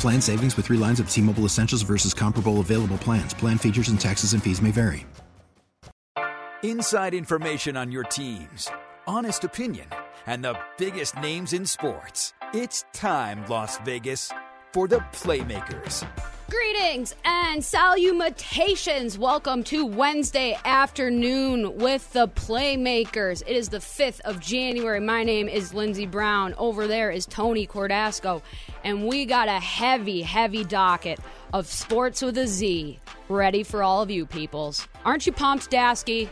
Plan savings with three lines of T Mobile Essentials versus comparable available plans. Plan features and taxes and fees may vary. Inside information on your teams, honest opinion, and the biggest names in sports. It's time, Las Vegas, for the Playmakers. Greetings and salutations. Welcome to Wednesday afternoon with the Playmakers. It is the 5th of January. My name is Lindsey Brown. Over there is Tony Cordasco. And we got a heavy, heavy docket of sports with a Z ready for all of you peoples. Aren't you pumped, Dasky?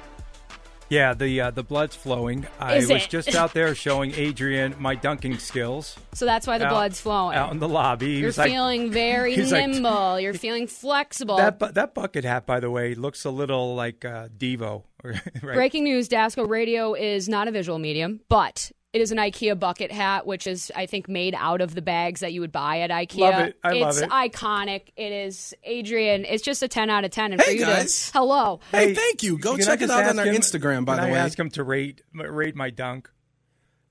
Yeah, the uh, the blood's flowing. I Is was it? just out there showing Adrian my dunking skills So that's why the Out- blood's flowing. out in the lobby. He You're was like- feeling very he's like- nimble. You're feeling flexible. that bu- that bucket hat, by the way, looks a little like uh, Devo. right? Breaking news: Dasco Radio is not a visual medium, but it is an IKEA bucket hat, which is, I think, made out of the bags that you would buy at IKEA. Love it. I it's love it. iconic. It is Adrian. It's just a ten out of ten. And for Hey, you guys. to hello, Hey, thank you. Go check it out on our him- Instagram. By can the I way, ask him to rate rate my dunk.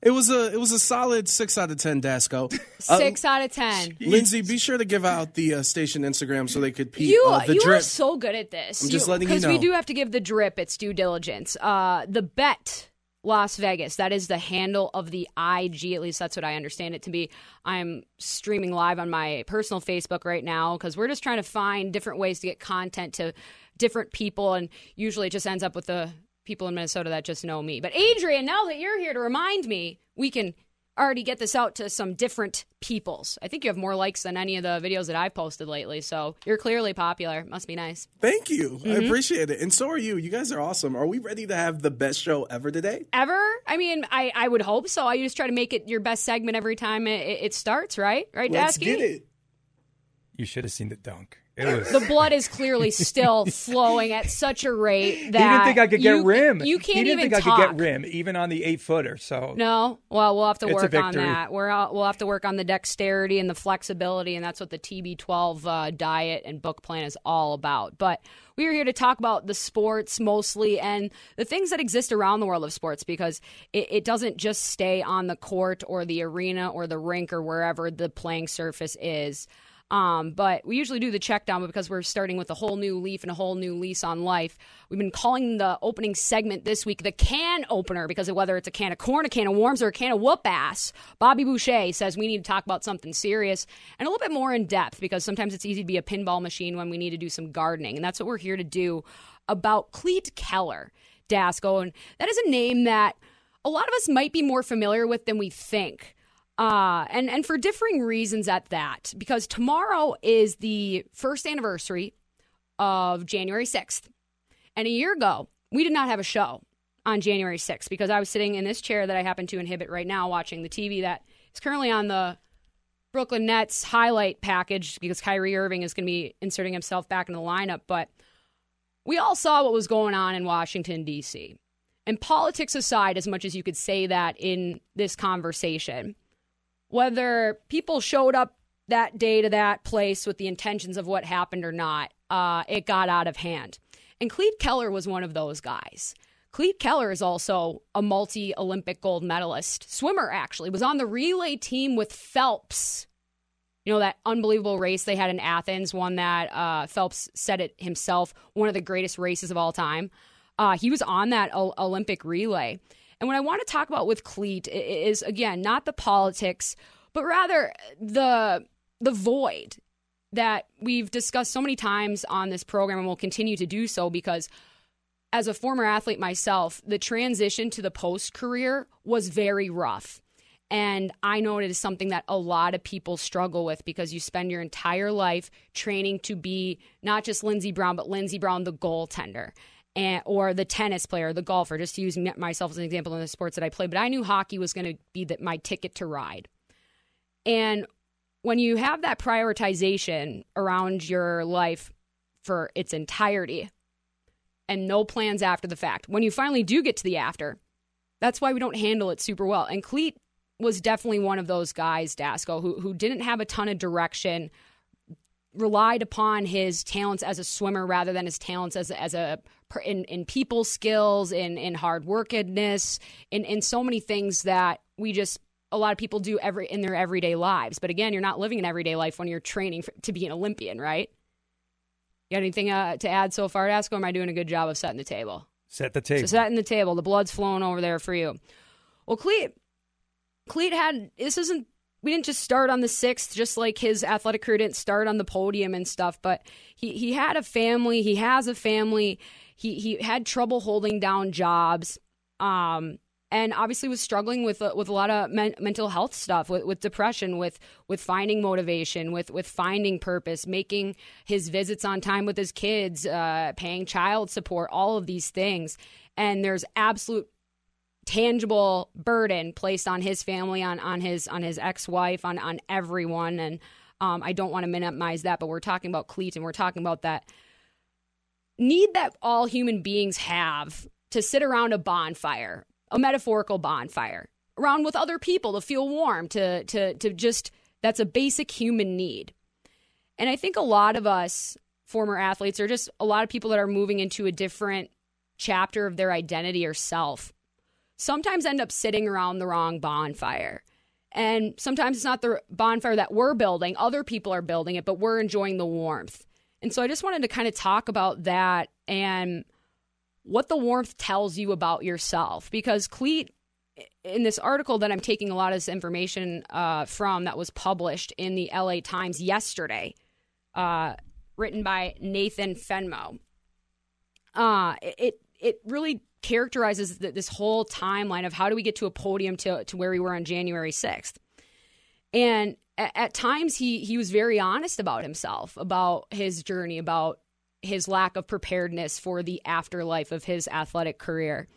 it was a it was a solid six out of ten. Dasco. Uh, six out of ten. Lindsay, be sure to give out the uh, station Instagram so they could peep You, uh, the you drip. are so good at this. I'm just letting you know because we do have to give the drip its due diligence. Uh, the bet Las Vegas. That is the handle of the IG. At least that's what I understand it to be. I'm streaming live on my personal Facebook right now because we're just trying to find different ways to get content to different people, and usually it just ends up with the people in Minnesota that just know me. But Adrian, now that you're here to remind me, we can already get this out to some different peoples. I think you have more likes than any of the videos that I've posted lately, so you're clearly popular. Must be nice. Thank you. I Mm-hmm. appreciate it. And so are you. You guys are awesome. Are we ready to have the best show ever today? Ever? I mean, I, I would hope so. I just try to make it your best segment every time it, it it starts, right? Right, Let's Dasky? get it. You should have seen the dunk. Was. The blood is clearly still flowing at such a rate he that didn't think I could get you, rim. You can't he didn't even think talk. I could get rim, even on the eight footer. So No, well, we'll have to work on that. We're out, we'll have to work on the dexterity and the flexibility, and that's what the TB12 uh, diet and book plan is all about. But we are here to talk about the sports mostly and the things that exist around the world of sports because it, it doesn't just stay on the court or the arena or the rink or wherever the playing surface is. Um, but we usually do the check down but because we're starting with a whole new leaf and a whole new lease on life. We've been calling the opening segment this week the can opener because of whether it's a can of corn, a can of worms, or a can of whoop ass. Bobby Boucher says we need to talk about something serious and a little bit more in depth because sometimes it's easy to be a pinball machine when we need to do some gardening. And that's what we're here to do about Klete Keller, Dasco. And that is a name that a lot of us might be more familiar with than we think. Uh, and, and for differing reasons at that, because tomorrow is the first anniversary of January 6th. And a year ago, we did not have a show on January 6th because I was sitting in this chair that I happen to inhibit right now watching the TV that is currently on the Brooklyn Nets highlight package because Kyrie Irving is going to be inserting himself back in the lineup. But we all saw what was going on in Washington, D.C. And politics aside, as much as you could say that in this conversation, whether people showed up that day to that place with the intentions of what happened or not, uh, it got out of hand. And Klete Keller was one of those guys. Klete Keller is also a multi Olympic gold medalist, swimmer, actually, was on the relay team with Phelps. You know, that unbelievable race they had in Athens, one that uh, Phelps said it himself, one of the greatest races of all time. Uh, he was on that o- Olympic relay. And what I want to talk about with Klete is, again, not the politics, but rather the the void that we've discussed so many times on this program and will continue to do so because as a former athlete myself, the transition to the post career was very rough. And I know it is something that a lot of people struggle with because you spend your entire life training to be not just Lindsey Brown, but Lindsey Brown, the goaltender. And, or the tennis player, the golfer, just use myself as an example in the sports that I play. But I knew hockey was going to be the, my ticket to ride. And when you have that prioritization around your life for its entirety and no plans after the fact, when you finally do get to the after, that's why we don't handle it super well. And Klete was definitely one of those guys, Dasco, who who didn't have a ton of direction, relied upon his talents as a swimmer rather than his talents as a, as a in in people skills, in in hard workedness, in in so many things that we just a lot of people do every in their everyday lives. But again, you're not living an everyday life when you're training for, to be an Olympian, right? You got anything uh, to add so far, Dasco? Am I doing a good job of setting the table? Set the table. So setting the table. The blood's flowing over there for you. Well, Klete, Klete had this isn't we didn't just start on the sixth, just like his athletic career didn't start on the podium and stuff. But he he had a family. He has a family. He he had trouble holding down jobs. Um, and obviously was struggling with with a lot of men- mental health stuff, with, with depression, with with finding motivation, with with finding purpose, making his visits on time with his kids, uh, paying child support, all of these things. And there's absolute tangible burden placed on his family, on on his on his ex wife, on on everyone. And um, I don't want to minimize that, but we're talking about Klete, and we're talking about that need that all human beings have to sit around a bonfire, a metaphorical bonfire, around with other people to feel warm, to to to just that's a basic human need. And I think a lot of us former athletes or just a lot of people that are moving into a different chapter of their identity or self sometimes end up sitting around the wrong bonfire. And sometimes it's not the bonfire that we're building, other people are building it, but we're enjoying the warmth. And so I just wanted to kind of talk about that and what the warmth tells you about yourself. Because Klete, in this article that I'm taking a lot of this information uh, from that was published in the LA Times yesterday, uh, written by Nathan Fenno, uh, it, it really characterizes this whole timeline of how do we get to a podium to, to where we were on January 6th. And at, times he he was very honest about himself, about his journey, about his lack of preparedness for the afterlife of his athletic career.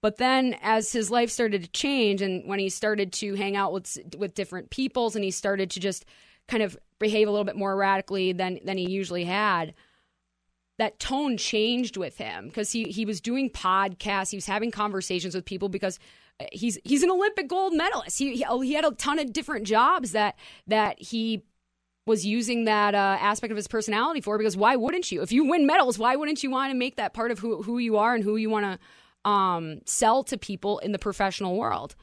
But then as his life started to change and when he started to hang out with with different peoples and he started to just kind of behave a little bit more erratically than than he usually had, that tone changed with him because he he was doing podcasts, he was having conversations with people because he's he's an Olympic gold medalist. He he, he had a ton of different jobs that that he was using that uh, aspect of his personality for because why wouldn't you? If you win medals, why wouldn't you want to make that part of who who you are and who you want to um, sell to people in the professional world?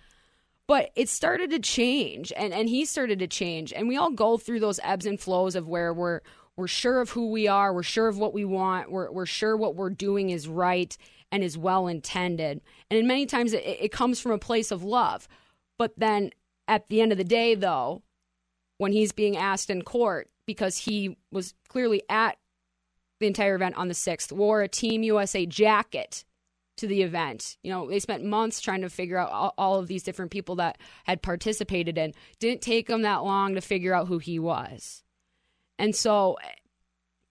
But it started to change, and and he started to change, and we all go through those ebbs and flows of where we're we're sure of who we are, we're sure of what we want, we're, we're sure what we're doing is right and is well intended. And many times it, it comes from a place of love. But then at the end of the day, though, when he's being asked in court, because he was clearly at the entire event on the 6th, wore a Team USA jacket to the event. You know, they spent months trying to figure out all, all, of these different people that had participated and didn't take them that long to figure out who he was. And so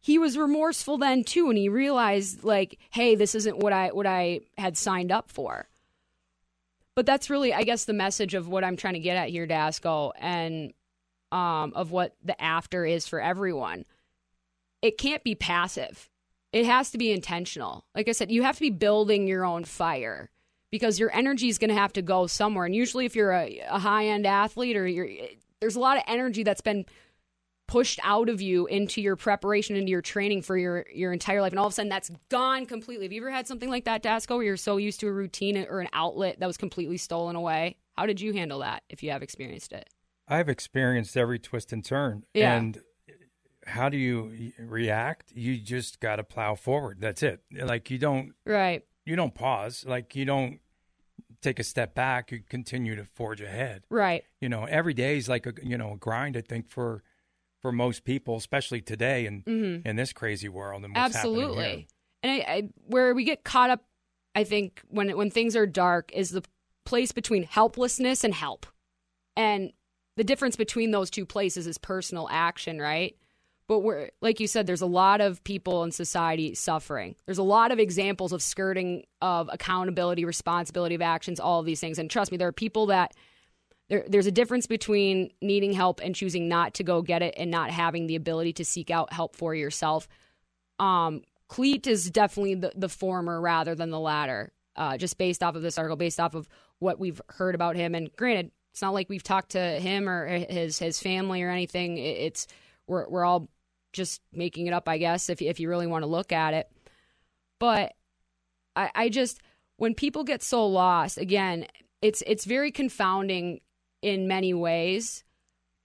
he was remorseful then too and he realized like hey this isn't what i what i had signed up for. But that's really i guess the message of what i'm trying to get at here dasco and um, of what the after is for everyone. It can't be passive. It has to be intentional. Like i said you have to be building your own fire because your energy is going to have to go somewhere. And usually if you're a, a high end athlete or you're there's a lot of energy that's been pushed out of you into your preparation, into your training for your your entire life, and all of a sudden that's gone completely. Have you ever had something like that, Dasco, where you're so used to a routine or an outlet that was completely stolen away? How did you handle that, if you have experienced it? I've experienced every twist and turn, yeah. and how do you react? You just got to plow forward. That's it. Like you don't right. You don't pause. Like you don't take a step back. You continue to forge ahead. Right. You know, every day is like a you know a grind. I think for for most people, especially today and in this crazy world and what's happening here. Mm-hmm. Absolutely. And I, I, where we get caught up, I think when when things are dark, is the place between helplessness and help, and the difference between those two places is personal action, right? But we're like you said, there's a lot of people in society suffering. There's a lot of examples of skirting of accountability, responsibility of actions, all of these things. And trust me, there are people that there, there's a difference between needing help and choosing not to go get it and not having the ability to seek out help for yourself. Um, Klete is definitely the, the former rather than the latter, uh, just based off of this article, based off of what we've heard about him. And granted, it's not like we've talked to him or his his family or anything. It- It's we're we're all just making it up, I guess, if if you really want to look at it. But I, I just when people get so lost, again, it's it's very confounding in many ways.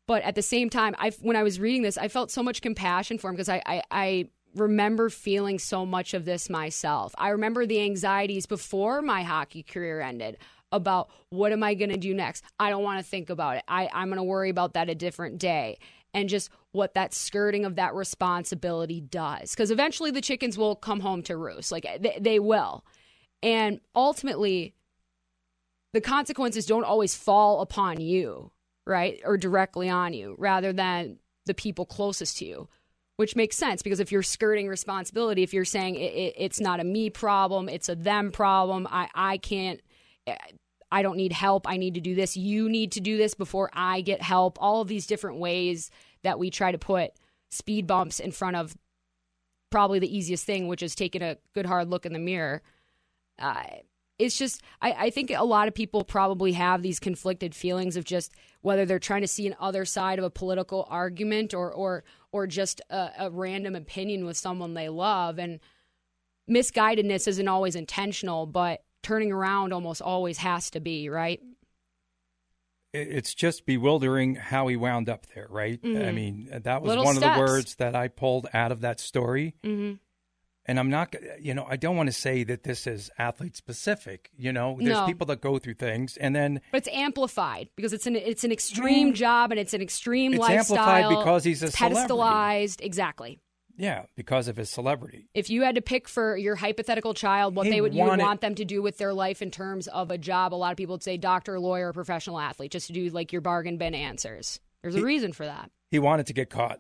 But at the same time, I when I was reading this, I felt so much compassion for him because I, I I remember feeling so much of this myself. I remember the anxieties before my hockey career ended about what am I going to do next. I don't want to think about it. I I'm going to worry about that a different day and just what that skirting of that responsibility does. Because eventually the chickens will come home to roost. Like they, they will. And ultimately, the consequences don't always fall upon you, right? Or directly on you, rather than the people closest to you, which makes sense because if you're skirting responsibility, if you're saying it, it, it's not a me problem, it's a them problem, I, I can't. I don't need help. I need to do this. You need to do this before I get help. All of these different ways that we try to put speed bumps in front of probably the easiest thing, which is taking a good hard look in the mirror. Uh, it's just, I, I think a lot of people probably have these conflicted feelings of just whether they're trying to see an other side of a political argument or, or, or just a, a random opinion with someone they love. And misguidedness isn't always intentional, but turning around almost always has to be, right? It's just bewildering how he wound up there, right? I Mhm. mean, that was Little one of the words that I pulled out of that story. Mm-hmm. And I'm not, you know, I don't want to say that this is athlete specific. You know, there's No. people that go through things, and then But it's amplified because it's an it's an extreme job and it's an extreme lifestyle. It's lifestyle. amplified because he's a celebrity. pedestalized. Exactly. yeah, because of his celebrity. If you had to pick for your hypothetical child what He they would you would want them to do with their life in terms of a job, a lot of people would say doctor, lawyer, professional athlete, just to do like your bargain bin answers. There's a He- reason for that. He wanted to get caught.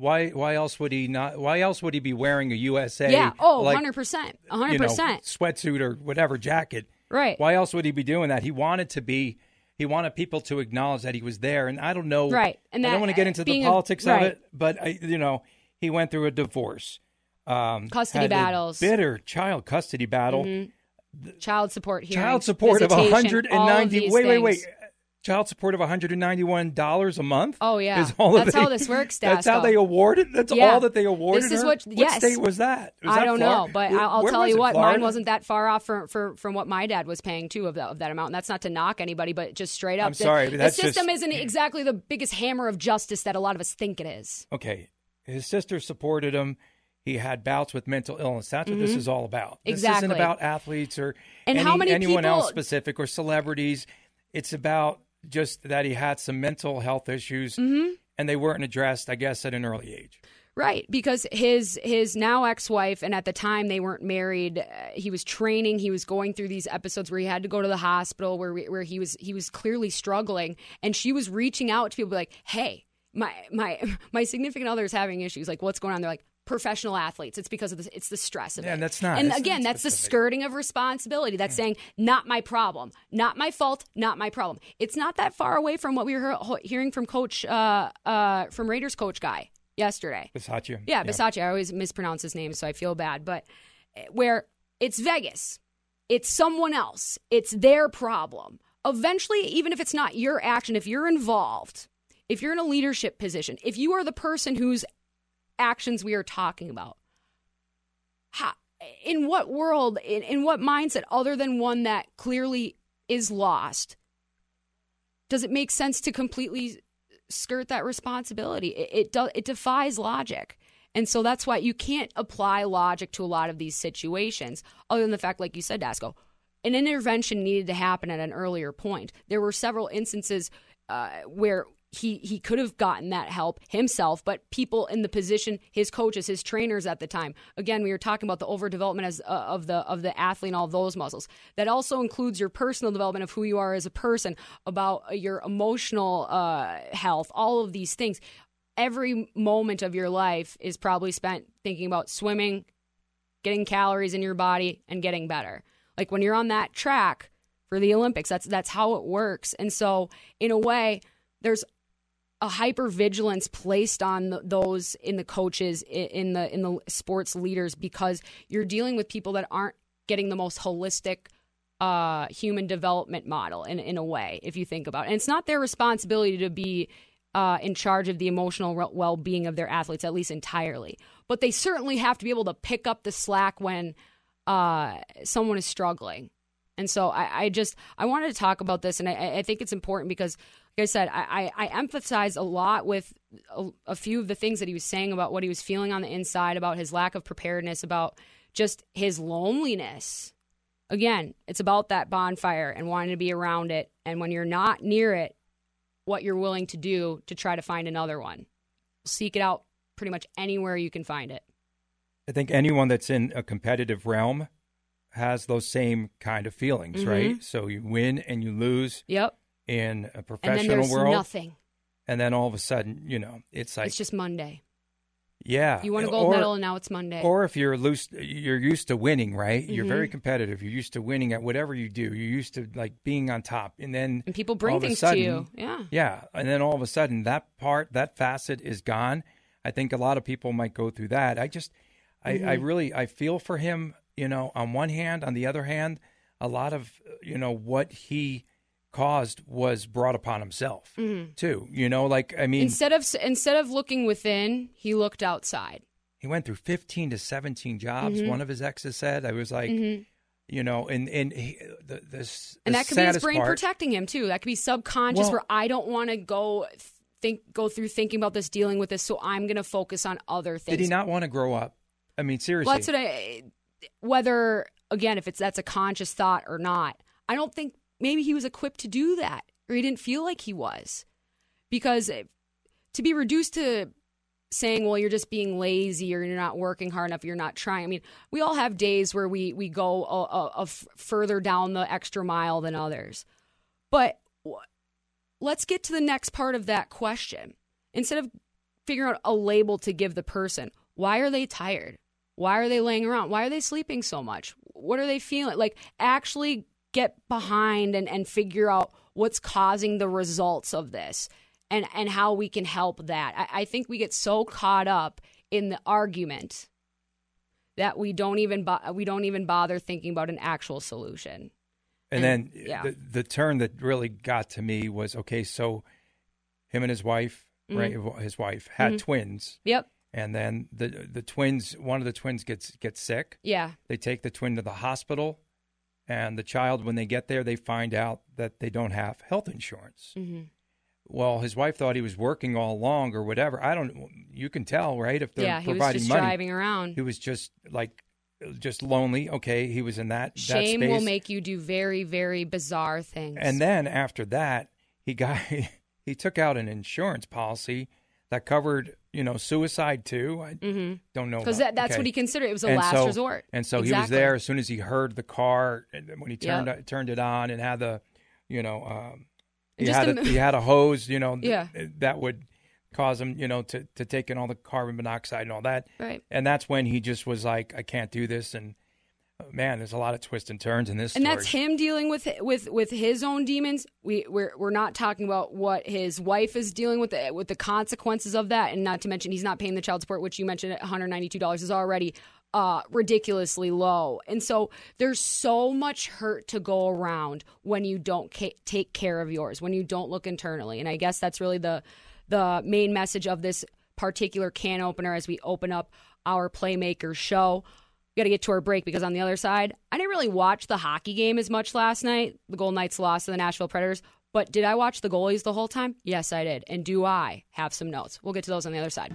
Why? Why else would he not? Why else would he be wearing a USA? yeah. Oh, like, 100%. 100%. know, sweatsuit or whatever jacket? Right. Why else would he be doing that? He wanted to be. He wanted people to acknowledge that he was there, and I don't know. Right, and I don't want to get into the being a- politics right. of it, but I, you know, he went through a divorce, um, Custody battles. bitter child custody battle, Child support hearings. child support of visitation, hundred of ninety. Wait, wait, wait. Child support of one hundred and ninety-one dollars a month. Oh, yeah. is all that That's how this works, That's how they awarded. That's Yeah. all that they awarded. This is her? what- yes. state was that? Was I that don't know, but Where- I'll, where tell you what, Florida? mine wasn't that far off for, for, from what my dad was paying too of that, of that amount. And that's not to knock anybody, but just straight up, I'm the- sorry, the, system just- isn't exactly the biggest hammer of justice that a lot of us think it is. okay, his sister supported him. He had bouts with mental illness. That's what this is all about. This isn't Mm-hmm. About athletes or And any- how many anyone else specific or celebrities. It's about just that he had some mental health issues Mm-hmm. and they weren't addressed, I guess, at an early age. Right, because his his now ex-wife and at the time they weren't married. Uh, he was training. He was going through these episodes where he had to go to the hospital, where we, where he was he was clearly struggling, and she was reaching out to people like, "Hey, my my my significant other is having issues. Like, what's going on?" They're like, "Professional athletes. It's because of the it's the stress of Yeah, it." and that's not- And again, not that's the skirting of responsibility. That's saying, "Not my problem, not my fault, not my problem." It's not that far away from what we were hearing from Coach uh, uh, from Raiders coach guy yesterday. Bisaccia. Yeah, Versace. I always mispronounce his name, so I feel bad. But eh, where it's Vegas, it's someone else, it's their problem. Eventually, even if it's not your action, if you're involved, if you're in a leadership position, if you are the person whose actions we are talking about, how, in what world, in, in what mindset, other than one that clearly is lost, does it make sense to completely skirt that responsibility. It it, do, it defies logic. And so that's why you can't apply logic to a lot of these situations, other than the fact, like you said, Dasco, an intervention needed to happen at an earlier point. There were several instances uh, where he he could have gotten that help himself, but people in the position, his coaches, his trainers at the time. Again, we were talking about the overdevelopment as, uh, of the of the athlete and all those muscles. That also includes your personal development of who you are as a person, about uh, your emotional uh, health, all of these things. Every moment of your life is probably spent thinking about swimming, getting calories in your body, and getting better. Like when you're on that track for the Olympics, that's that's how it works. And so, in a way, there's a hyper vigilance placed on the, those in the coaches in the in the sports leaders because you're dealing with people that aren't getting the most holistic uh, human development model in in a way if you think about it. And it's not their responsibility to be uh, in charge of the emotional well being of their athletes at least entirely, but they certainly have to be able to pick up the slack when uh, someone is struggling. And so I, I, just I wanted to talk about this, and I, I think it's important because like I said, I, I, emphasize a lot with a, a, few of the things that he was saying about what he was feeling on the inside, about his lack of preparedness, about just his loneliness. Again, it's about that bonfire and wanting to be around it. And when you're not near it, what you're willing to do to try to find another one. Seek it out pretty much anywhere you can find it. I think anyone that's in a competitive realm has those same kind of feelings, mm-hmm. right? So you win and you lose. Yep in a professional world. Nothing. And then all of a sudden, you know, it's like it's just Monday. Yeah, you won a gold or, medal, and now it's Monday. Or if you're loose, you're used to winning, right? Mm-hmm. You're very mm-hmm. competitive. You're used to winning at whatever you do. You're used to like being on top, and then and people bring things sudden, to you. Yeah, yeah, and then all of a sudden, that part, that facet is gone. I think a lot of people might go through that. I just, mm-hmm. I, I really, I feel for him. You know, on one hand, on the other hand, a lot of you know what he caused was brought upon himself mm-hmm. too. You know, like I mean, instead of instead of looking within, he looked outside. He went through fifteen to seventeen jobs. Mm-hmm. One of his exes said, "I was like." Mm-hmm. You know, and and he, the, this and that could be his brain part, protecting him too. That could be subconscious, well, where I don't want to go think go through thinking about this, dealing with this, so I'm going to focus on other things. Did he not want to grow up? I mean, seriously. Well, that's what I. Whether again, if it's that's a conscious thought or not, I don't think maybe he was equipped to do that or he didn't feel like he was. Because eh, to be reduced to saying, well, you're just being lazy or you're not working hard enough, you're not trying. I mean, we all have days where we, we go a, a, a further down the extra mile than others. But let's get to the next part of that question. Instead of figuring out a label to give the person, why are they tired? Why are they laying around? Why are they sleeping so much? What are they feeling? Like, actually get behind and, and figure out what's causing the results of this and, and how we can help that. I, I think we get so caught up in the argument that we don't even bo- we don't even bother thinking about an actual solution. And, and then yeah. the, the turn that really got to me was okay, so him and his wife, mm-hmm. right? His wife had mm-hmm. twins. Yep. And then the the twins, one of the twins gets gets sick. Yeah. They take the twin to the hospital and the child when they get there they find out that they don't have health insurance. Mm-hmm. well his wife thought he was working all along or whatever. I don't you can tell right if they're yeah, providing money. driving around. He was just like just lonely. Okay he was in that shame that will make you do very very bizarre things. And then after that he got he took out an insurance policy that covered you know suicide too. I mm-hmm. don't know because that, that's okay. what he considered. It was a and last so, resort, and so exactly. he was there as soon as he heard the car when he turned yep. turned it on and had the you know um, he had a, he had a hose you know yeah. th- that would cause him you know to to take in all the carbon monoxide and all that right and that's when he just was like I can't do this and man, there's a lot of twists and turns in this. And story. that's him dealing with with with his own demons. We we're we're not talking about what his wife is dealing with the, with the consequences of that, and not to mention he's not paying the child support, which you mentioned, at 192 dollars is already uh, ridiculously low. And so there's so much hurt to go around when you don't ca- take care of yours, when you don't look internally. And I guess that's really the the main message of this particular can opener as we open up our Playmakers show got to get to our break because on the other side, I didn't really watch the hockey game as much last night. The Golden Knights lost to the Nashville Predators. But did I watch the goalies the whole time? Yes, I did. And do I have some notes? We'll get to those on the other side.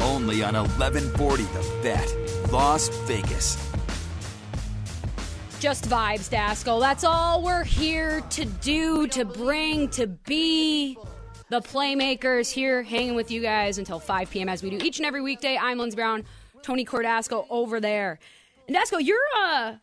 only on 1140 The Bet, Las Vegas. Just vibes, Daskell. That's all we're here to do, to bring, to be. The Playmakers here hanging with you guys until 5 p.m. as we do each and every weekday. I'm Lindsey Brown, Tony Cordasco over there. And Dasco, you're a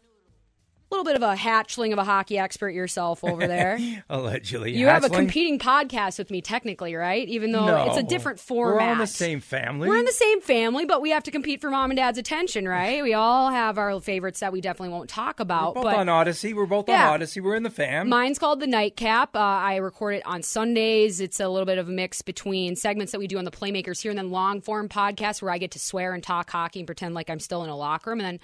little bit of a hatchling of a hockey expert yourself over there. Allegedly. You have a competing podcast with me, technically, right? Even though No. it's a different format. We're all in the same family. We're in the same family, but we have to compete for mom and dad's attention, right? We all have our favorites that we definitely won't talk We're about. both but on Odyssey. We're both Yeah. on Odyssey. We're in the fam. Mine's called The Nightcap. Uh, I record it on Sundays. It's a little bit of a mix between segments that we do on the Playmakers here and then long form podcasts where I get to swear and talk hockey and pretend like I'm still in a locker room. And then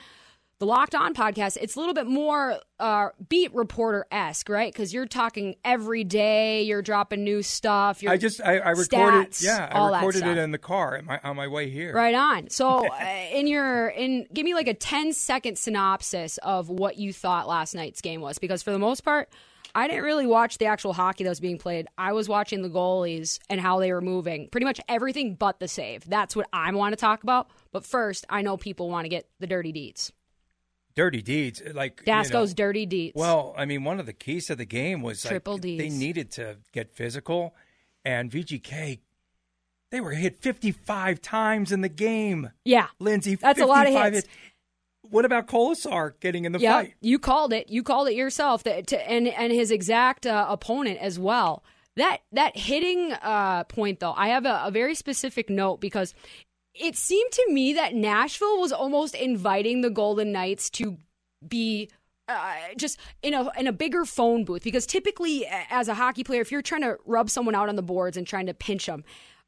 the Locked On podcast, it's a little bit more uh, beat reporter esque, right? Because you're talking every day, you're dropping new stuff. You're I just I, I recorded stats, yeah I recorded it in the car on my, on my way here. Right on. So, uh, in your in, give me like a 10 second synopsis of what you thought last night's game was, because for the most part, I didn't really watch the actual hockey that was being played. I was watching the goalies and how they were moving. Pretty much everything but the save. That's what I want to talk about. But first, I know people want to get the dirty deeds. Dirty deeds like you know, dirty deeds. Well, I mean, one of the keys to the game was like, Triple they needed to get physical, and VGK they were hit 55 times in the game. yeah. Lindsay, That's a lot of 55 hits. What about Kolesar getting in the Yeah, fight? you called it. You called it yourself. That to, and and his exact uh, opponent as well. That that hitting uh, point though, I have a, a very specific note because it seemed to me that Nashville was almost inviting the Golden Knights to be uh, just in a in a bigger phone booth because typically as a hockey player, if you're trying to rub someone out on the boards and trying to pinch them.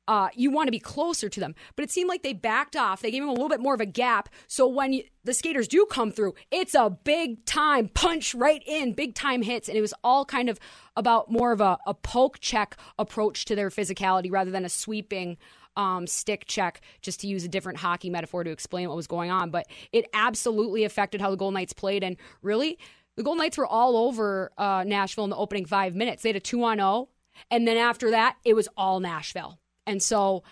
Uh, you want to be closer to them, but it seemed like they backed off. They gave him a little bit more of a gap, so when you, the skaters do come through, it's a big time punch right in, big time hits, and it was all kind of about more of a, a poke check approach to their physicality rather than a sweeping um, stick check, just to use a different hockey metaphor to explain what was going on. But it absolutely affected how the Golden Knights played. And really, the Golden Knights were all over uh, Nashville in the opening five minutes. They had a 2 on 0. And then after that, it was all Nashville. And so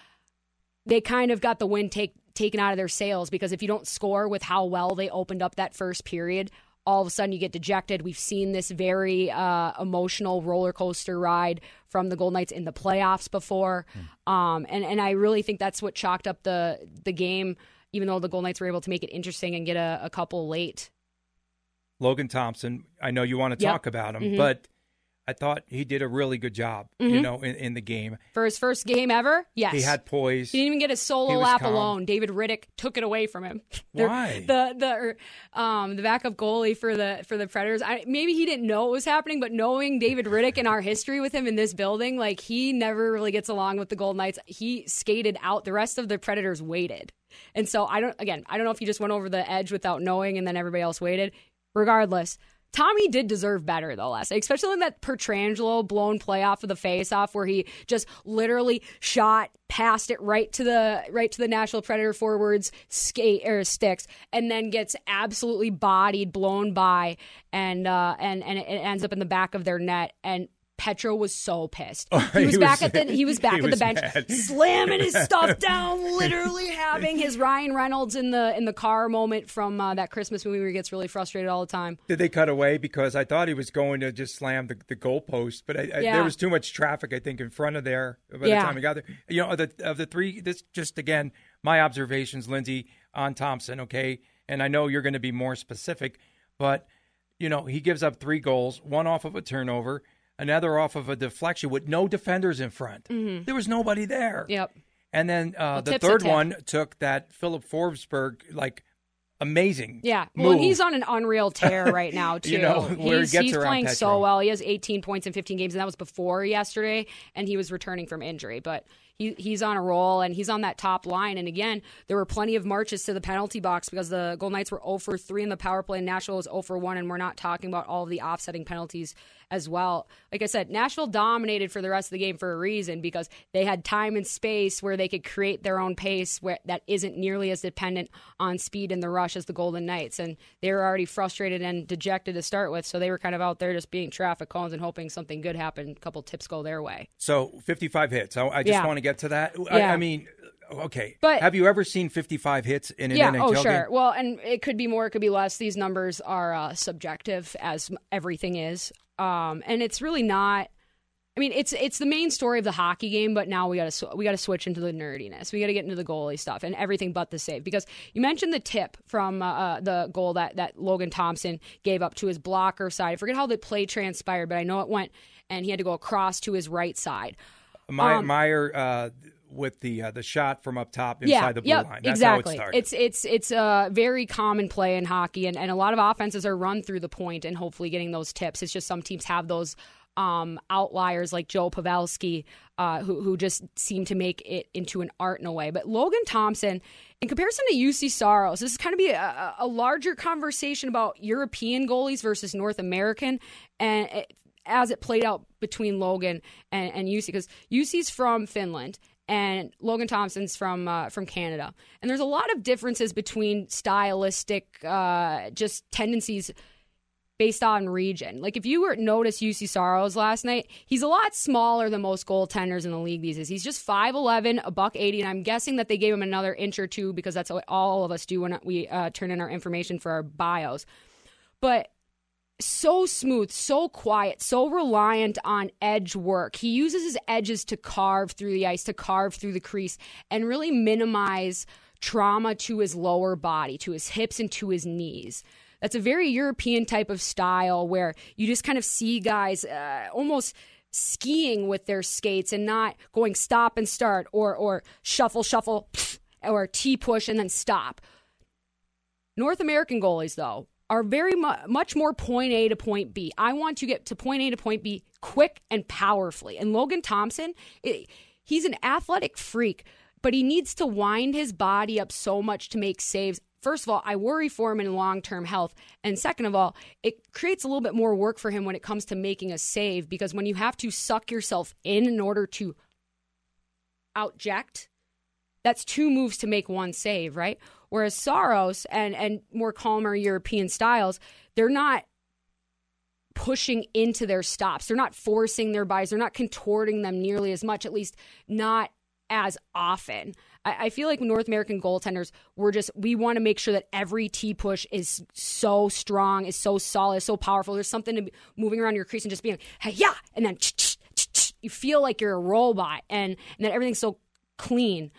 they kind of got the wind take, taken out of their sails because if you don't score with how well they opened up that first period, all of a sudden you get dejected. We've seen this very uh, emotional roller coaster ride from the Golden Knights in the playoffs before, mm. um, and and I really think that's what chalked up the the game. Even though the Golden Knights were able to make it interesting and get a, a couple late. Logan Thompson, I know you want to Yep. talk about him, Mhm. but I thought he did a really good job. You Mhm. know, in, in the game, For his first game ever, yes. he had poise. He didn't even get a solo lap calm. alone. David Rittich took it away from him. Why? The the er, um the backup goalie for the for the Predators. I, maybe he didn't know it was happening, but knowing David Rittich and our history with him in this building, like he never really gets along with the Golden Knights. He skated out. The rest of the Predators waited, and so I don't. Again, I don't know if he just went over the edge without knowing, and then everybody else waited. Regardless. Tommy did deserve better though last night, especially in that Pietrangelo blown playoff of the faceoff where he just literally shot past it right to the right to the National Predator forwards skate or sticks, and then gets absolutely bodied, blown by, and uh, and and it ends up in the back of their net. And Petro was so pissed. He he was back was- at the he was back he at the was bench, mad. slamming his stuff down, literally having his Ryan Reynolds in the in the car moment from uh, that Christmas movie where he gets really frustrated all the time. Did they cut away? Because I thought he was going to just slam the, the goalpost, but I, I, Yeah. there was too much traffic, I think, in front of there by Yeah. the time he got there. You know, of the, of the three, this just again, my observations, Lindsay, on Thompson, okay? And I know you're going to be more specific, but, you know, he gives up three goals, one off of a turnover, another off of a deflection with no defenders in front. There was nobody there. Yep. And then uh, Well, the third one took that Filip Forsberg, like, amazing. Yeah. Well, he's on an unreal tear right now too. You know, where he he's gets he's playing Petro. so well. He has 18 points in 15 games, and that was before yesterday. And he was returning from injury, but he he's on a roll and he's on that top line. And again, there were plenty of marches to the penalty box because the Golden Knights were 0 for 3 in the power play, and Nashville was 0 for 1. And we're not talking about all of the offsetting penalties as well. Like I said, Nashville dominated for the rest of the game for a reason because they had time and space where they could create their own pace where that isn't nearly as dependent on speed in the rush as the Golden Knights. And they were already frustrated and dejected to start with, so they were kind of out there just being traffic cones and hoping something good happened. A couple tips go their way. So 55 hits. I, I just Yeah. want to get to that. I, Yeah. I mean, okay. But- have you ever seen 55 hits in an yeah. NHL Oh, sure. game? Well, and it could be more. It could be less. These numbers are uh, subjective, as everything is. Um, and it's really not. I mean, it's it's the main story of the hockey game, but now we got to we got to switch into the nerdiness. We got to get into the goalie stuff and everything but the save because you mentioned the tip from uh, uh, the goal that that Logan Thompson gave up to his blocker side. I forget how the play transpired, but I know it went and he had to go across to his right side. My, um, Meyer uh, with the uh, the shot from up top inside the blue yep, line. That's exactly. how it started. It's it's it's a very common play in hockey, and, and a lot of offenses are run through the point and hopefully getting those tips. It's just some teams have those um, outliers like Joe Pavelski, uh, who who just seem to make it into an art in a way. But Logan Thompson, in comparison to Juuse Saros, this is kind of be a, a larger conversation about European goalies versus North American, and it, as it played out between Logan and, and Juuse, because Juuse's from Finland and Logan Thompson's from uh, from Canada, and there's a lot of differences between stylistic, uh, just tendencies based on region. Like if you were notice Juuse Saros last night, he's a lot smaller than most goaltenders in the league these days. He's just 5'11, a buck 80, and I'm guessing that they gave him another inch or two because that's what all of us do when we uh, turn in our information for our bios. But so smooth, so quiet, so reliant on edge work. He uses his edges to carve through the ice, to carve through the crease, and really minimize trauma to his lower body, to his hips, and to his knees. That's a very European type of style where you just kind of see guys uh, almost skiing with their skates and not going stop and start or or shuffle shuffle or T push and then stop. North American goalies, though, are very mu- much more point A to point B. I want to get to point A to point B quick and powerfully. And Logan Thompson, i he's an athletic freak, but he needs to wind his body up so much to make saves. First of all, I worry for him in long term health. And second of all, it creates a little bit more work for him when it comes to making a save because when you have to suck yourself in in order to outject that's two moves to make one save, right? Whereas Saros and and more calmer European styles, they're not pushing into their stops. They're not forcing their buys. They're not contorting them nearly as much, at least not as often. I, I feel like North American goaltenders, we're just, we want to make sure that every T push is so strong, is so solid, is so powerful. There's something to be moving around your crease and just being, hey, yeah, and then you feel like you're a robot and, and that everything's so clean.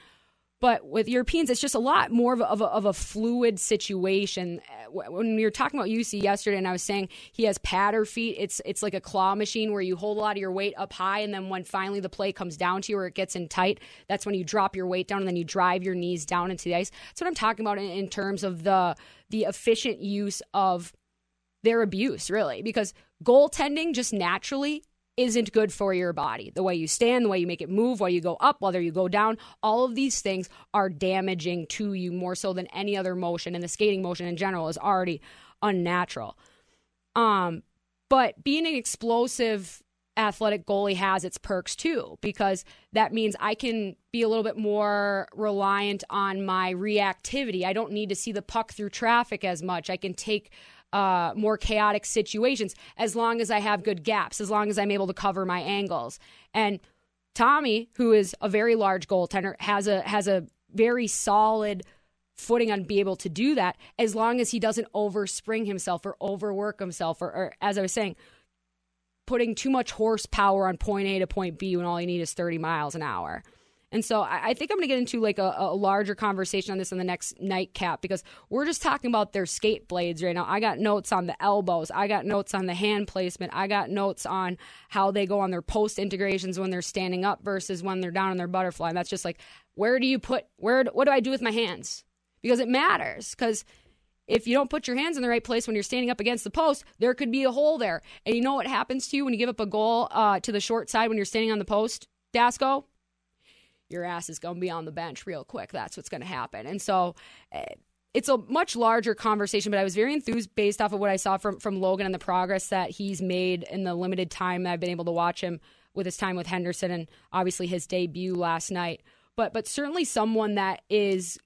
But with Europeans, it's just a lot more of a, of a, of a fluid situation. Uh, when we were talking about Juuse yesterday, and I was saying he has patter feet, it's it's like a claw machine where you hold a lot of your weight up high, and then when finally the play comes down to you or it gets in tight, that's when you drop your weight down and then you drive your knees down into the ice. That's what I'm talking about in, in terms of the the efficient use of their abuse, really, because goaltending just naturally isn't good for your body. The way you stand, the way you make it move, whether you go up, whether you go down, all of these things are damaging to you more so than any other motion. And the skating motion in general is already unnatural. Um, but being an explosive athletic goalie has its perks too, because that means I can be a little bit more reliant on my reactivity. I don't need to see the puck through traffic as much. I can take uh, more chaotic situations as long as I have good gaps, as long as I'm able to cover my angles. And Tommy, who is a very large goaltender, has a has a very solid footing on be able to do that as long as he doesn't overspring himself or overwork himself or, or as I was saying, putting too much horsepower on point A to point B when all you need is 30 miles an hour. And so I, I think I'm going to get into like a, a, larger conversation on this in the next nightcap because we're just talking about their skate blades right now. I got notes on the elbows. I got notes on the hand placement. I got notes on how they go on their post integrations when they're standing up versus when they're down in their butterfly. And that's just like, where do you put, where, what do I do with my hands? Because it matters. Because if you don't put your hands in the right place when you're standing up against the post, there could be a hole there. And you know what happens to you when you give up a goal uh, to the short side when you're standing on the post, Dasco? Your ass is going to be on the bench real quick. That's what's going to happen. And so uh, it's a much larger conversation, but I was very enthused based off of what I saw from, from Logan and the progress that he's made in the limited time that I've been able to watch him with his time with Henderson and obviously his debut last night. But but certainly someone that is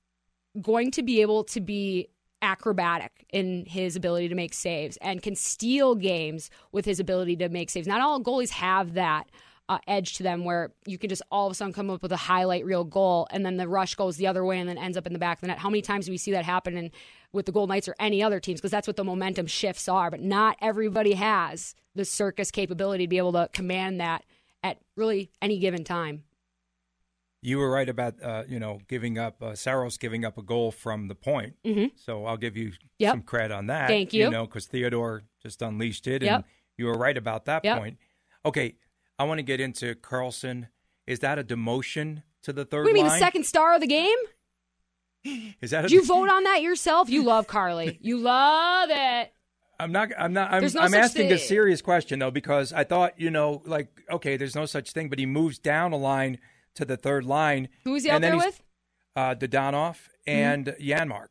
going to be able to be acrobatic in his ability to make saves and can steal games with his ability to make saves. Not all goalies have that uh, edge to them where you can just all of a sudden come up with a highlight reel goal and then the rush goes the other way and then ends up in the back of the net. How many times do we see that happen in, with the Golden Knights or any other teams? Because that's what the momentum shifts are. But not everybody has the circus capability to be able to command that at really any given time. You were right about uh, you know giving up uh, Saros giving up a goal from the point. Mm-hmm. So I'll give you yep. some credit on that. Thank you. You know because Theodore just unleashed it, yep. and you were right about that yep. point. Okay, I want to get into Karlsson. Is that a demotion to the third what do you mean, the second star of the game? Is that? A, Did you vote on that yourself? You love Carly. You love it. I'm not. I'm not. I'm, no I'm asking thing. a serious question though because I thought you know like okay, there's no such thing, but he moves down a line to the third line. Who is he out there with? Uh, Dadonov and mm-hmm. Janmark.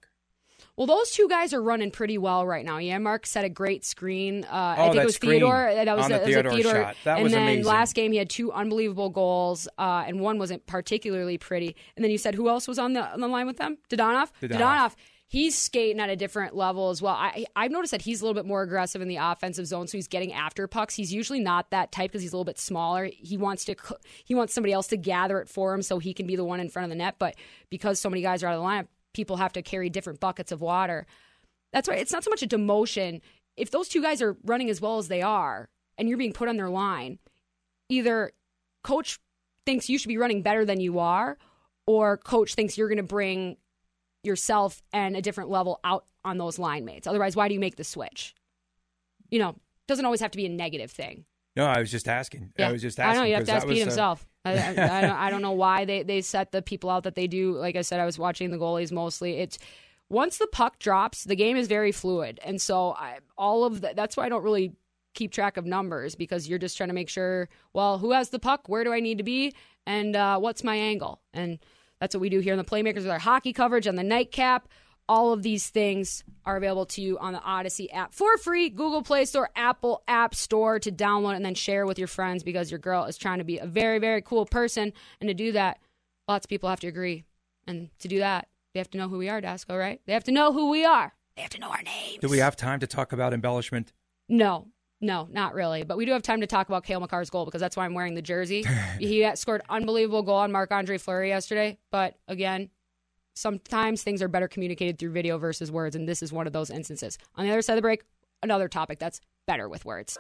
Well, those two guys are running pretty well right now. Yeah, Mark set a great screen. Uh, oh, I think it was Theodore. That was, a, the Theodore, was a Theodore shot. That and was then amazing. last game he had two unbelievable goals, uh, and one wasn't particularly pretty. And then you said who else was on the on the line with them? Dadonov. Dadonov. He's skating at a different level as well. I, I've noticed that he's a little bit more aggressive in the offensive zone, so he's getting after pucks. He's usually not that type because he's a little bit smaller. He wants to he wants somebody else to gather it for him so he can be the one in front of the net. But because so many guys are out of the lineup, people have to carry different buckets of water. That's right. It's not so much a demotion. If those two guys are running as well as they are and you're being put on their line, either coach thinks you should be running better than you are, or coach thinks you're going to bring yourself and a different level out on those line mates. Otherwise, why do you make the switch? You know, doesn't always have to be a negative thing. No, I was just asking. Yeah. I was just asking. I know you have to ask Pete himself. I, I, I, don't, I don't know why they, they set the people out that they do. Like I said, I was watching the goalies mostly. It's once the puck drops, the game is very fluid, and so I, all of that. That's why I don't really keep track of numbers because you're just trying to make sure. Well, who has the puck? Where do I need to be? And uh, what's my angle? And that's what we do here in the Playmakers with our hockey coverage on the nightcap. All of these things are available to you on the Odyssey app for free, Google Play Store, Apple App Store to download and then share with your friends because your girl is trying to be a very, very cool person. And to do that, lots of people have to agree. And to do that, they have to know who we are, Dasco, right? They have to know who we are. They have to know our names. Do we have time to talk about embellishment? No, no, not really. But we do have time to talk about Cale Makar's goal because that's why I'm wearing the jersey. he scored unbelievable goal on Marc Andre Fleury yesterday. But again, sometimes things are better communicated through video versus words, and this is one of those instances. On the other side of the break, another topic that's better with words.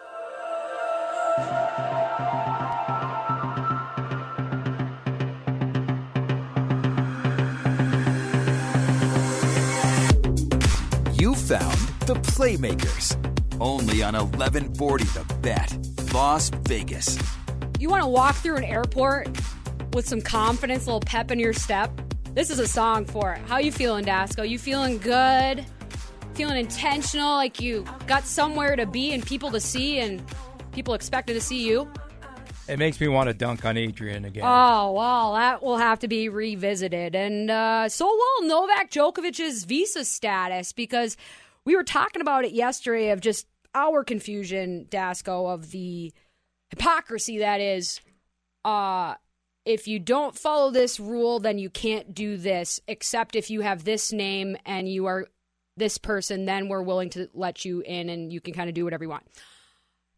You found the Playmakers. Only on 1140 The Bet, Las Vegas. You want to walk through an airport with some confidence, a little pep in your step? This is a song for it. How you feeling, Dasco? You feeling good? Feeling intentional, like you got somewhere to be and people to see and people expected to see you? It makes me want to dunk on Adrian again. Oh, well, that will have to be revisited. And uh, so will Novak Djokovic's visa status because we were talking about it yesterday of just our confusion, Dasco, of the hypocrisy that is uh, if you don't follow this rule, then you can't do this, except if you have this name and you are this person, then we're willing to let you in and you can kind of do whatever you want.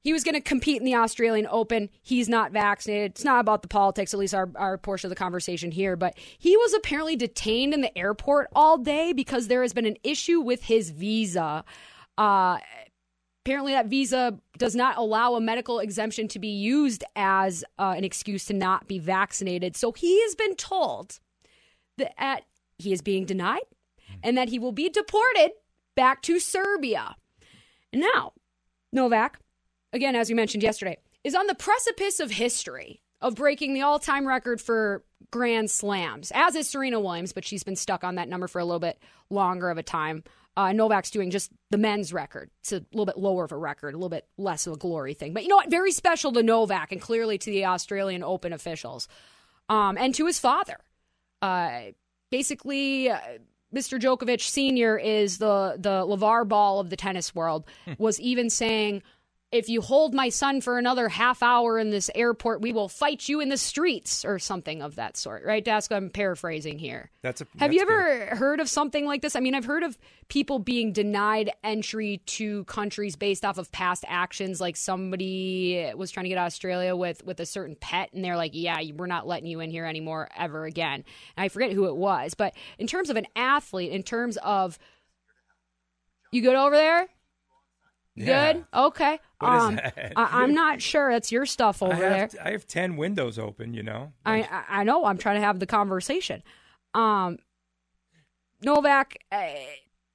He was going to compete in the Australian Open. He's not vaccinated. It's not about the politics, at least our, our portion of the conversation here. But he was apparently detained in the airport all day because there has been an issue with his visa. Uh, apparently, that visa does not allow a medical exemption to be used as uh, an excuse to not be vaccinated. So he has been told that he is being denied and that he will be deported back to Serbia. And now, Novak again, as we mentioned yesterday, is on the precipice of history of breaking the all time record for Grand Slams, as is Serena Williams, but she's been stuck on that number for a little bit longer of a time. Uh, Novak's doing just the men's record. It's a little bit lower of a record, a little bit less of a glory thing. But you know what? Very special to Novak and clearly to the Australian Open officials um, and to his father. Uh, basically, uh, Mr. Djokovic Sr. is the, the LeVar Ball of the tennis world, was even saying, if you hold my son for another half hour in this airport, we will fight you in the streets or something of that sort, right, Dasko? I'm paraphrasing here. That's a, Have that's you ever heard of something like this? I mean, I've heard of people being denied entry to countries based off of past actions. Like somebody was trying to get to Australia with with a certain pet, and they're like, "Yeah, we're not letting you in here anymore ever again." And I forget who it was, but in terms of an athlete, in terms of you good over there? Yeah. Good. Okay. What is um, that? I, am not sure. That's your stuff over I there. have, I have 10 windows open, you know? I, I I know. I'm trying to have the conversation. Um, Novak, uh,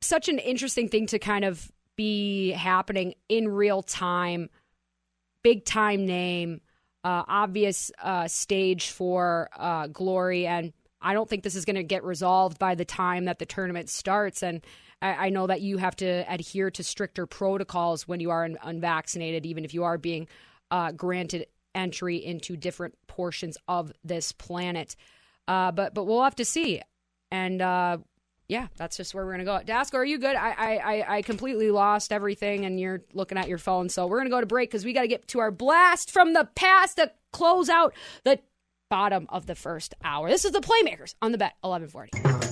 such an interesting thing to kind of be happening in real time. Big time name, uh, obvious uh, stage for uh, glory, and I don't think this is going to get resolved by the time that the tournament starts. And I, I know that you have to adhere to stricter protocols when you are un- unvaccinated, even if you are being uh, granted entry into different portions of this planet. Uh, but but we'll have to see. And uh, yeah, that's just where we're gonna go. Dasko, are you good? I, I I completely lost everything, and you're looking at your phone. So we're gonna go to break because we got to get to our blast from the past to close out the bottom of the first hour. This is the Playmakers on the Bet 1140.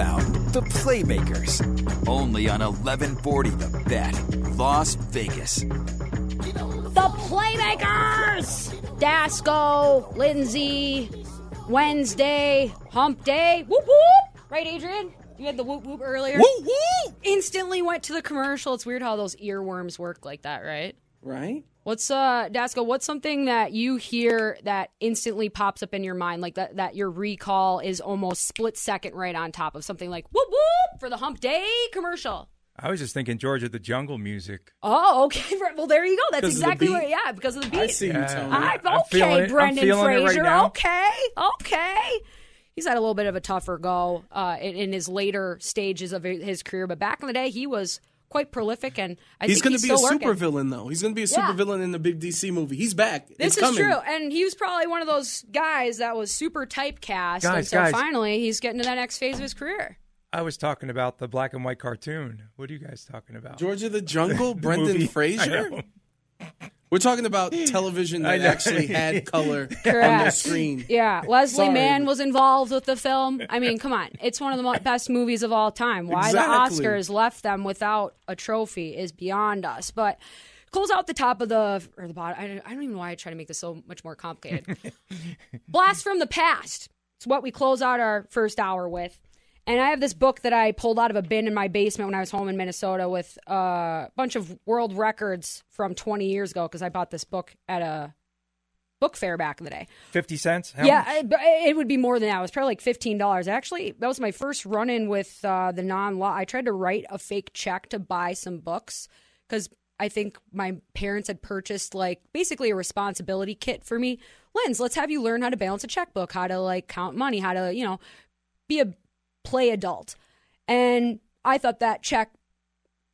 The Playmakers. Only on 1140 The Bet, Las Vegas. The Playmakers! Dasco, Lindsay, Wednesday, Hump Day. Whoop whoop! Right, Adrian? You had the whoop whoop earlier. Whoop whoop! Instantly went to the commercial. It's weird how those earworms work like that, right? Right? What's uh Dasco, what's something that you hear that instantly pops up in your mind, like that that your recall is almost split second right on top of something like whoop whoop for the hump day commercial? I was just thinking George of the Jungle music. Oh, okay. Well, there you go. That's Because of the exactly beat? what. Yeah, because of the beat. I see you, Yeah. Tony. I, I'm okay, it. I'm Brendan feeling it right Fraser. now. okay, okay. He's had a little bit of a tougher go uh, in, in his later stages of his career, but back in the day, he was quite prolific, and I think he's think going he's to be a still super working. villain, though. He's going to be a Yeah. in the big DC movie. He's back. This it's is coming. true, and he was probably one of those guys that was super typecast, and Guys, so guys. finally he's getting to that next phase of his career. I was talking about the black and white cartoon. What are you guys talking about? Georgia the Jungle, The Brendan movie. I Fraser. Know. We're talking about television that actually had color on the screen. Yeah, Leslie Sorry. Mann was involved with the film. I mean, come on, it's one of the mo- best movies of all time. Why Exactly. the Oscars left them without a trophy is beyond us. But close out the top of the or the bottom. I don't, I don't even know why I try to make this so much more complicated. Blast from the past. It's what we close out our first hour with. And I have this book that I pulled out of a bin in my basement when I was home in Minnesota with a bunch of world records from 20 years ago because I bought this book at a book fair back in the day. Fifty cents. How yeah, much? It would be more than that. It was probably like fifteen dollars. Actually, that was my first run in with uh, the non law. I tried to write a fake check to buy some books because I think my parents had purchased like basically a responsibility kit for me. Linz, let's have you learn how to balance a checkbook, how to like count money, how to you know be a play adult. And I thought that check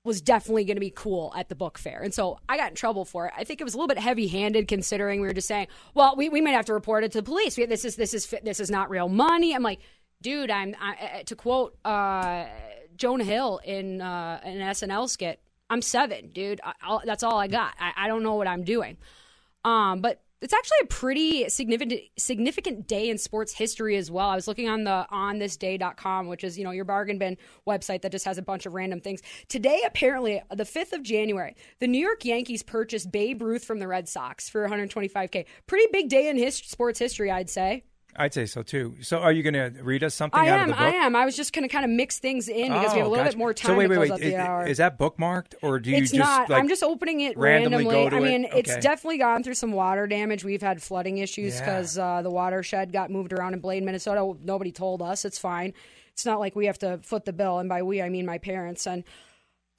was definitely going to be cool at the book fair. And so I got in trouble for it. I think it was a little bit heavy handed considering we were just saying, well, we, we might have to report it to the police. We, this is, this is, this is not real money. I'm like, dude, I'm, I, to quote, uh, Jonah Hill in, uh, an SNL skit, I'm seven, dude. I, that's all I got. I, I don't know what I'm doing. Um, but it's actually a pretty significant significant day in sports history as well. I was looking on the onthisday.com, which is, you know, your bargain bin website that just has a bunch of random things. Today, apparently, the 5th of January, the New York Yankees purchased Babe Ruth from the Red Sox for 125K. Pretty big day in his, sports history, I'd say. I'd say so too. So, are you going to read us something I out am. of the book? I am. I was just going to kind of mix things in because we have a Oh, little gotcha. bit more time So wait, wait, wait. Is, is that bookmarked, or do you it's just not. like I'm just opening it randomly randomly. I mean, it? it's definitely gone through some water damage. We've had flooding issues Yeah. because uh, the watershed got moved around in Blaine, Minnesota. Nobody told us. It's fine. It's not like we have to foot the bill, and by we I mean my parents. And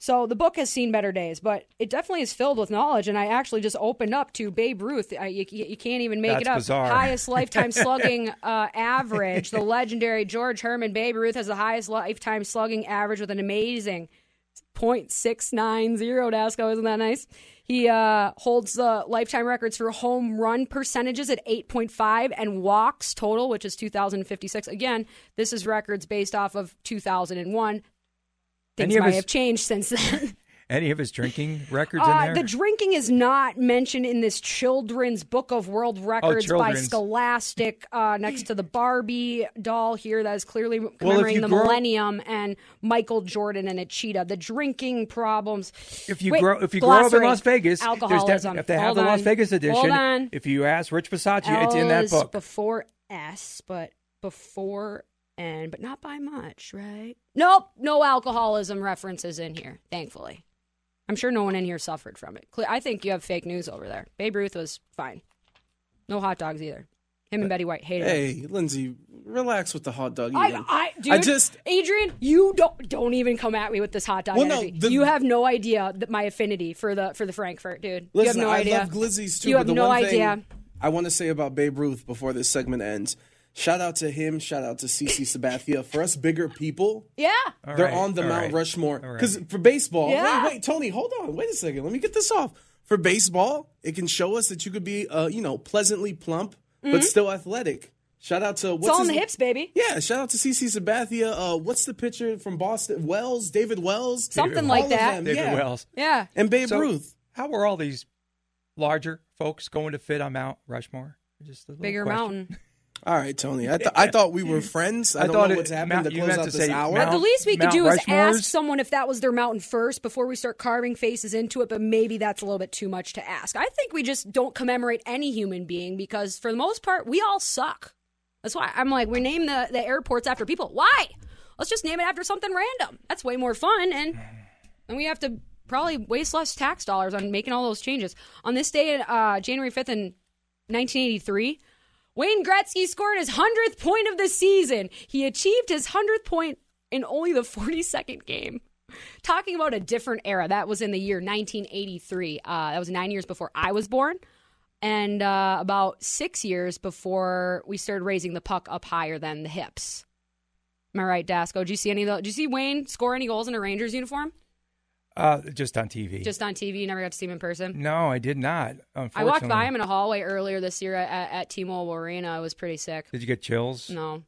so the book has seen better days, but it definitely is filled with knowledge. And I actually just opened up to Babe Ruth. I, you, you can't even make That's it up. bizarre. Highest lifetime slugging uh, average. The legendary George Herman Babe Ruth has the highest lifetime slugging average with an amazing 0.690 Dasco. Isn't that nice? He uh, holds the lifetime records for home run percentages at 8.5 and walks total, which is 2,056. Again, this is records based off of 2001. Things Any of might his- have changed since then. any of his drinking records in Uh, there? the drinking is not mentioned in this children's book of world records by Oh, children's. Scholastic uh, next to the Barbie doll here that is clearly commemorating you the grow- millennium and Michael Jordan and a cheetah. The drinking problems. if you Wait, grow if you grow up in. Las Vegas, there's def- if they have Hold the Las. Vegas edition, on. if you ask Rich Versace, L it's in that book. before S, but before N, but not by much, right? Nope, no alcoholism references in here, thankfully. I'm sure no one in here suffered from it. I think you have fake news over there. Babe Ruth was fine. No hot dogs either. Him and uh, Betty White hated it. Hey, Lindsay, relax with the hot dog I, eating. I, dude, I just Adrian, you don't don't even come at me with this hot dog Well, no, the- you have no idea that my affinity for the for the Frankfurt, dude. listen. you have no I idea. love glizzies too. You but have the no one idea. thing I want to say about Babe Ruth before this segment ends. Shout out to him. Shout out to CC Sabathia. For us bigger people, Yeah. All they're right, on the all Mount right, Rushmore. all right. Because for baseball, Yeah. wait, wait, Tony, hold on, wait a second. Let me get this off. For baseball, it can show us that you could be, uh, you know, pleasantly plump but still athletic. Shout out to what's Mm-hmm. It's all in the hips, baby. Yeah, shout out to CC Sabathia. Uh, what's the pitcher from Boston? Wells, David Wells, Something All like that. them, David yeah. Wells. Yeah. and Babe So, Ruth. How were all these larger folks going to fit on Mount Rushmore? Just a Bigger question. mountain. All right, Tony. I, th- I thought we were friends. I, I don't thought know it- what's happened Mount- to you close meant out to this say hour. Mount- the least we could Mount do is Rushmore's? ask someone if that was their mountain first before we start carving faces into it, but maybe that's a little bit too much to ask. I think we just don't commemorate any human being because, for the most part, we all suck. That's why I'm like, we name the, the airports after people. Why? Let's just name it after something random. That's way more fun, and and we have to probably waste less tax dollars on making all those changes. On this day, uh, January 5th in 1983, Wayne Gretzky scored his 100th point of the season. He achieved his 100th point in only the 42nd game. Talking about a different era, that was in the year 1983. Uh, that was nine years before I was born, and uh, about six years before we started raising the puck up higher than the hips. Am I right, Dasco? Did you see any? Of the, did you see Wayne score any goals in a Rangers uniform? Uh, just on TV. Just on TV. You never got to see him in person. no, I did not. I walked by him in a hallway earlier this year at, at T-Mobile Arena. It was pretty sick. Did you get chills? No,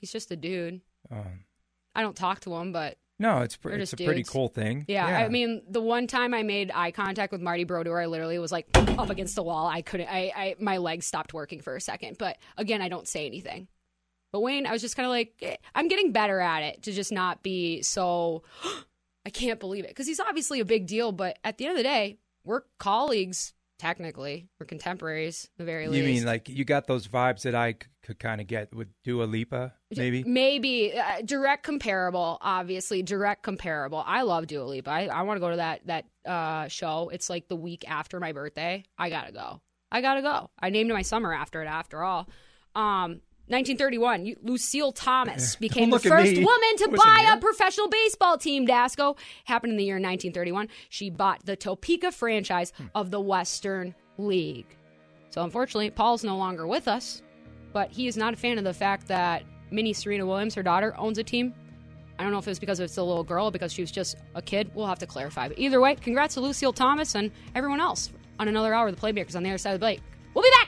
he's just a dude. Um, I don't talk to him, but No, it's pre- it's a just pretty cool thing. Yeah, I mean, the one time I made eye contact with Marty Brodeur, I literally was like up against the wall. I couldn't. I, I my legs stopped working for a second. But again, I don't say anything. But Wayne, I was just kind of like, eh, I'm getting better at it to just not be so. I can't believe it because he's obviously a big deal. But at the end of the day, we're colleagues technically. We're contemporaries, the very least. you mean like you got those vibes that I c- could kind of get with Dua Lipa, maybe? Maybe uh, direct comparable. Obviously, direct comparable. I love Dua Lipa. I, I want to go to that that uh, show. It's like the week after my birthday. I gotta go. I gotta go. I named my summer after it. After all, um, 1931. Lucille Thomas became the first woman to buy a professional baseball team. Dasco happened in the year 1931. She bought the Topeka franchise Hmm. of the Western League. So unfortunately, Paul's no longer with us but he is not a fan of the fact that Minnie Serena Williams, her daughter, owns a team. I don't know if it was because it's a little girl or because she was just a kid. We'll have to clarify. But either way, congrats to Lucille Thomas and everyone else on another hour of the Playmakers on the other side of the break. We'll be back.